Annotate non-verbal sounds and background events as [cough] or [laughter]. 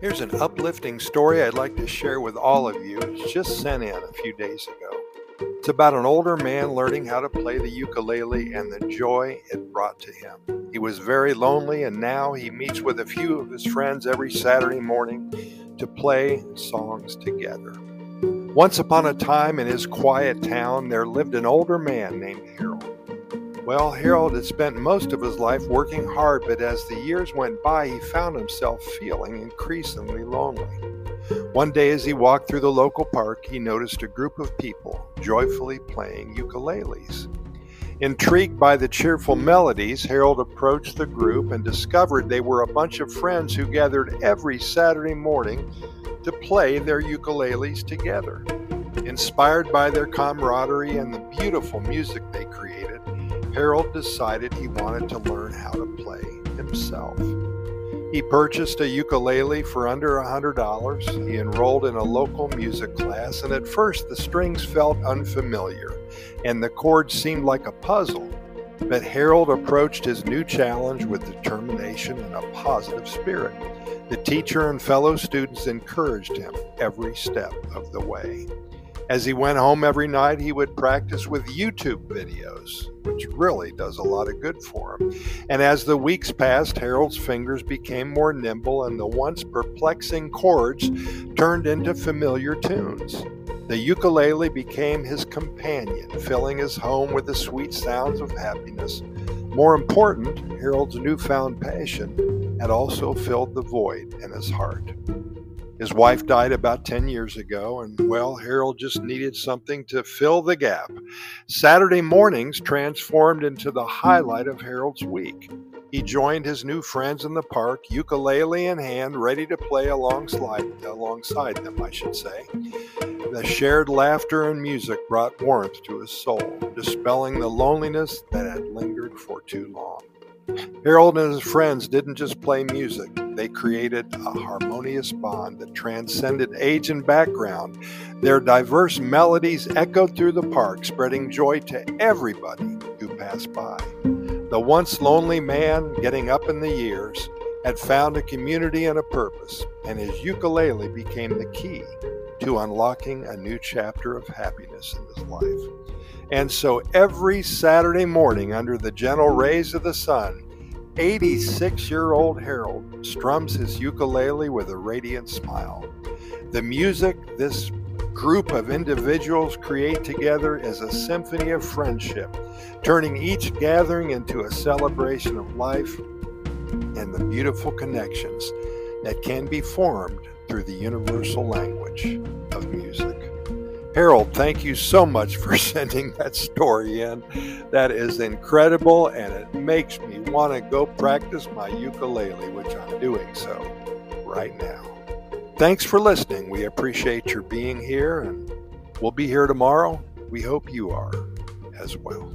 Here's an uplifting story I'd like to share with all of you. It's just sent in a few days ago. It's about an older man learning how to play the ukulele and the joy it brought to him. He was very lonely, and now he meets with a few of his friends every Saturday morning to play songs together. Once upon a time in his quiet town, there lived an older man named Harold. Well, Harold had spent most of his life working hard, but as the years went by, he found himself feeling increasingly lonely. One day, as he walked through the local park, he noticed a group of people joyfully playing ukuleles. Intrigued by the cheerful melodies, Harold approached the group and discovered they were a bunch of friends who gathered every Saturday morning to play their ukuleles together. Inspired by their camaraderie and the beautiful music they created, Harold decided he wanted to learn how to play himself. He purchased a ukulele for under a $100. He enrolled in a local music class, and at first the strings felt unfamiliar and the chords seemed like a puzzle. But Harold approached his new challenge with determination and a positive spirit. The teacher and fellow students encouraged him every step of the way. As he went home every night, he would practice with YouTube videos, which really does a lot of good for him. And as the weeks passed, Harold's fingers became more nimble, and the once perplexing chords turned into familiar tunes. The ukulele became his companion, filling his home with the sweet sounds of happiness. More important, Harold's newfound passion had also filled the void in his heart. His wife died about 10 years ago, and well, Harold just needed something to fill the gap. Saturday mornings transformed into the highlight of Harold's week. He joined his new friends in the park, ukulele in hand, ready to play alongside, alongside them, I should say. The shared laughter and music brought warmth to his soul, dispelling the loneliness that had lingered for too long. Harold and his friends didn't just play music, they created a harmonious bond that transcended age and background. Their diverse melodies echoed through the park, spreading joy to everybody who passed by. The once lonely man, getting up in the years, had found a community and a purpose, and his ukulele became the key to unlocking a new chapter of happiness in his life. And so every Saturday morning, under the gentle rays of the sun, 86 year old Harold strums his ukulele with a radiant smile. The music this group of individuals create together is a symphony of friendship, turning each gathering into a celebration of life and the beautiful connections that can be formed through the universal language of music. Harold, thank you so much for [laughs] sending that story in. That is incredible, and it makes me want to go practice my ukulele, which I'm doing so right now. Thanks for listening. We appreciate your being here, and we'll be here tomorrow. We hope you are as well.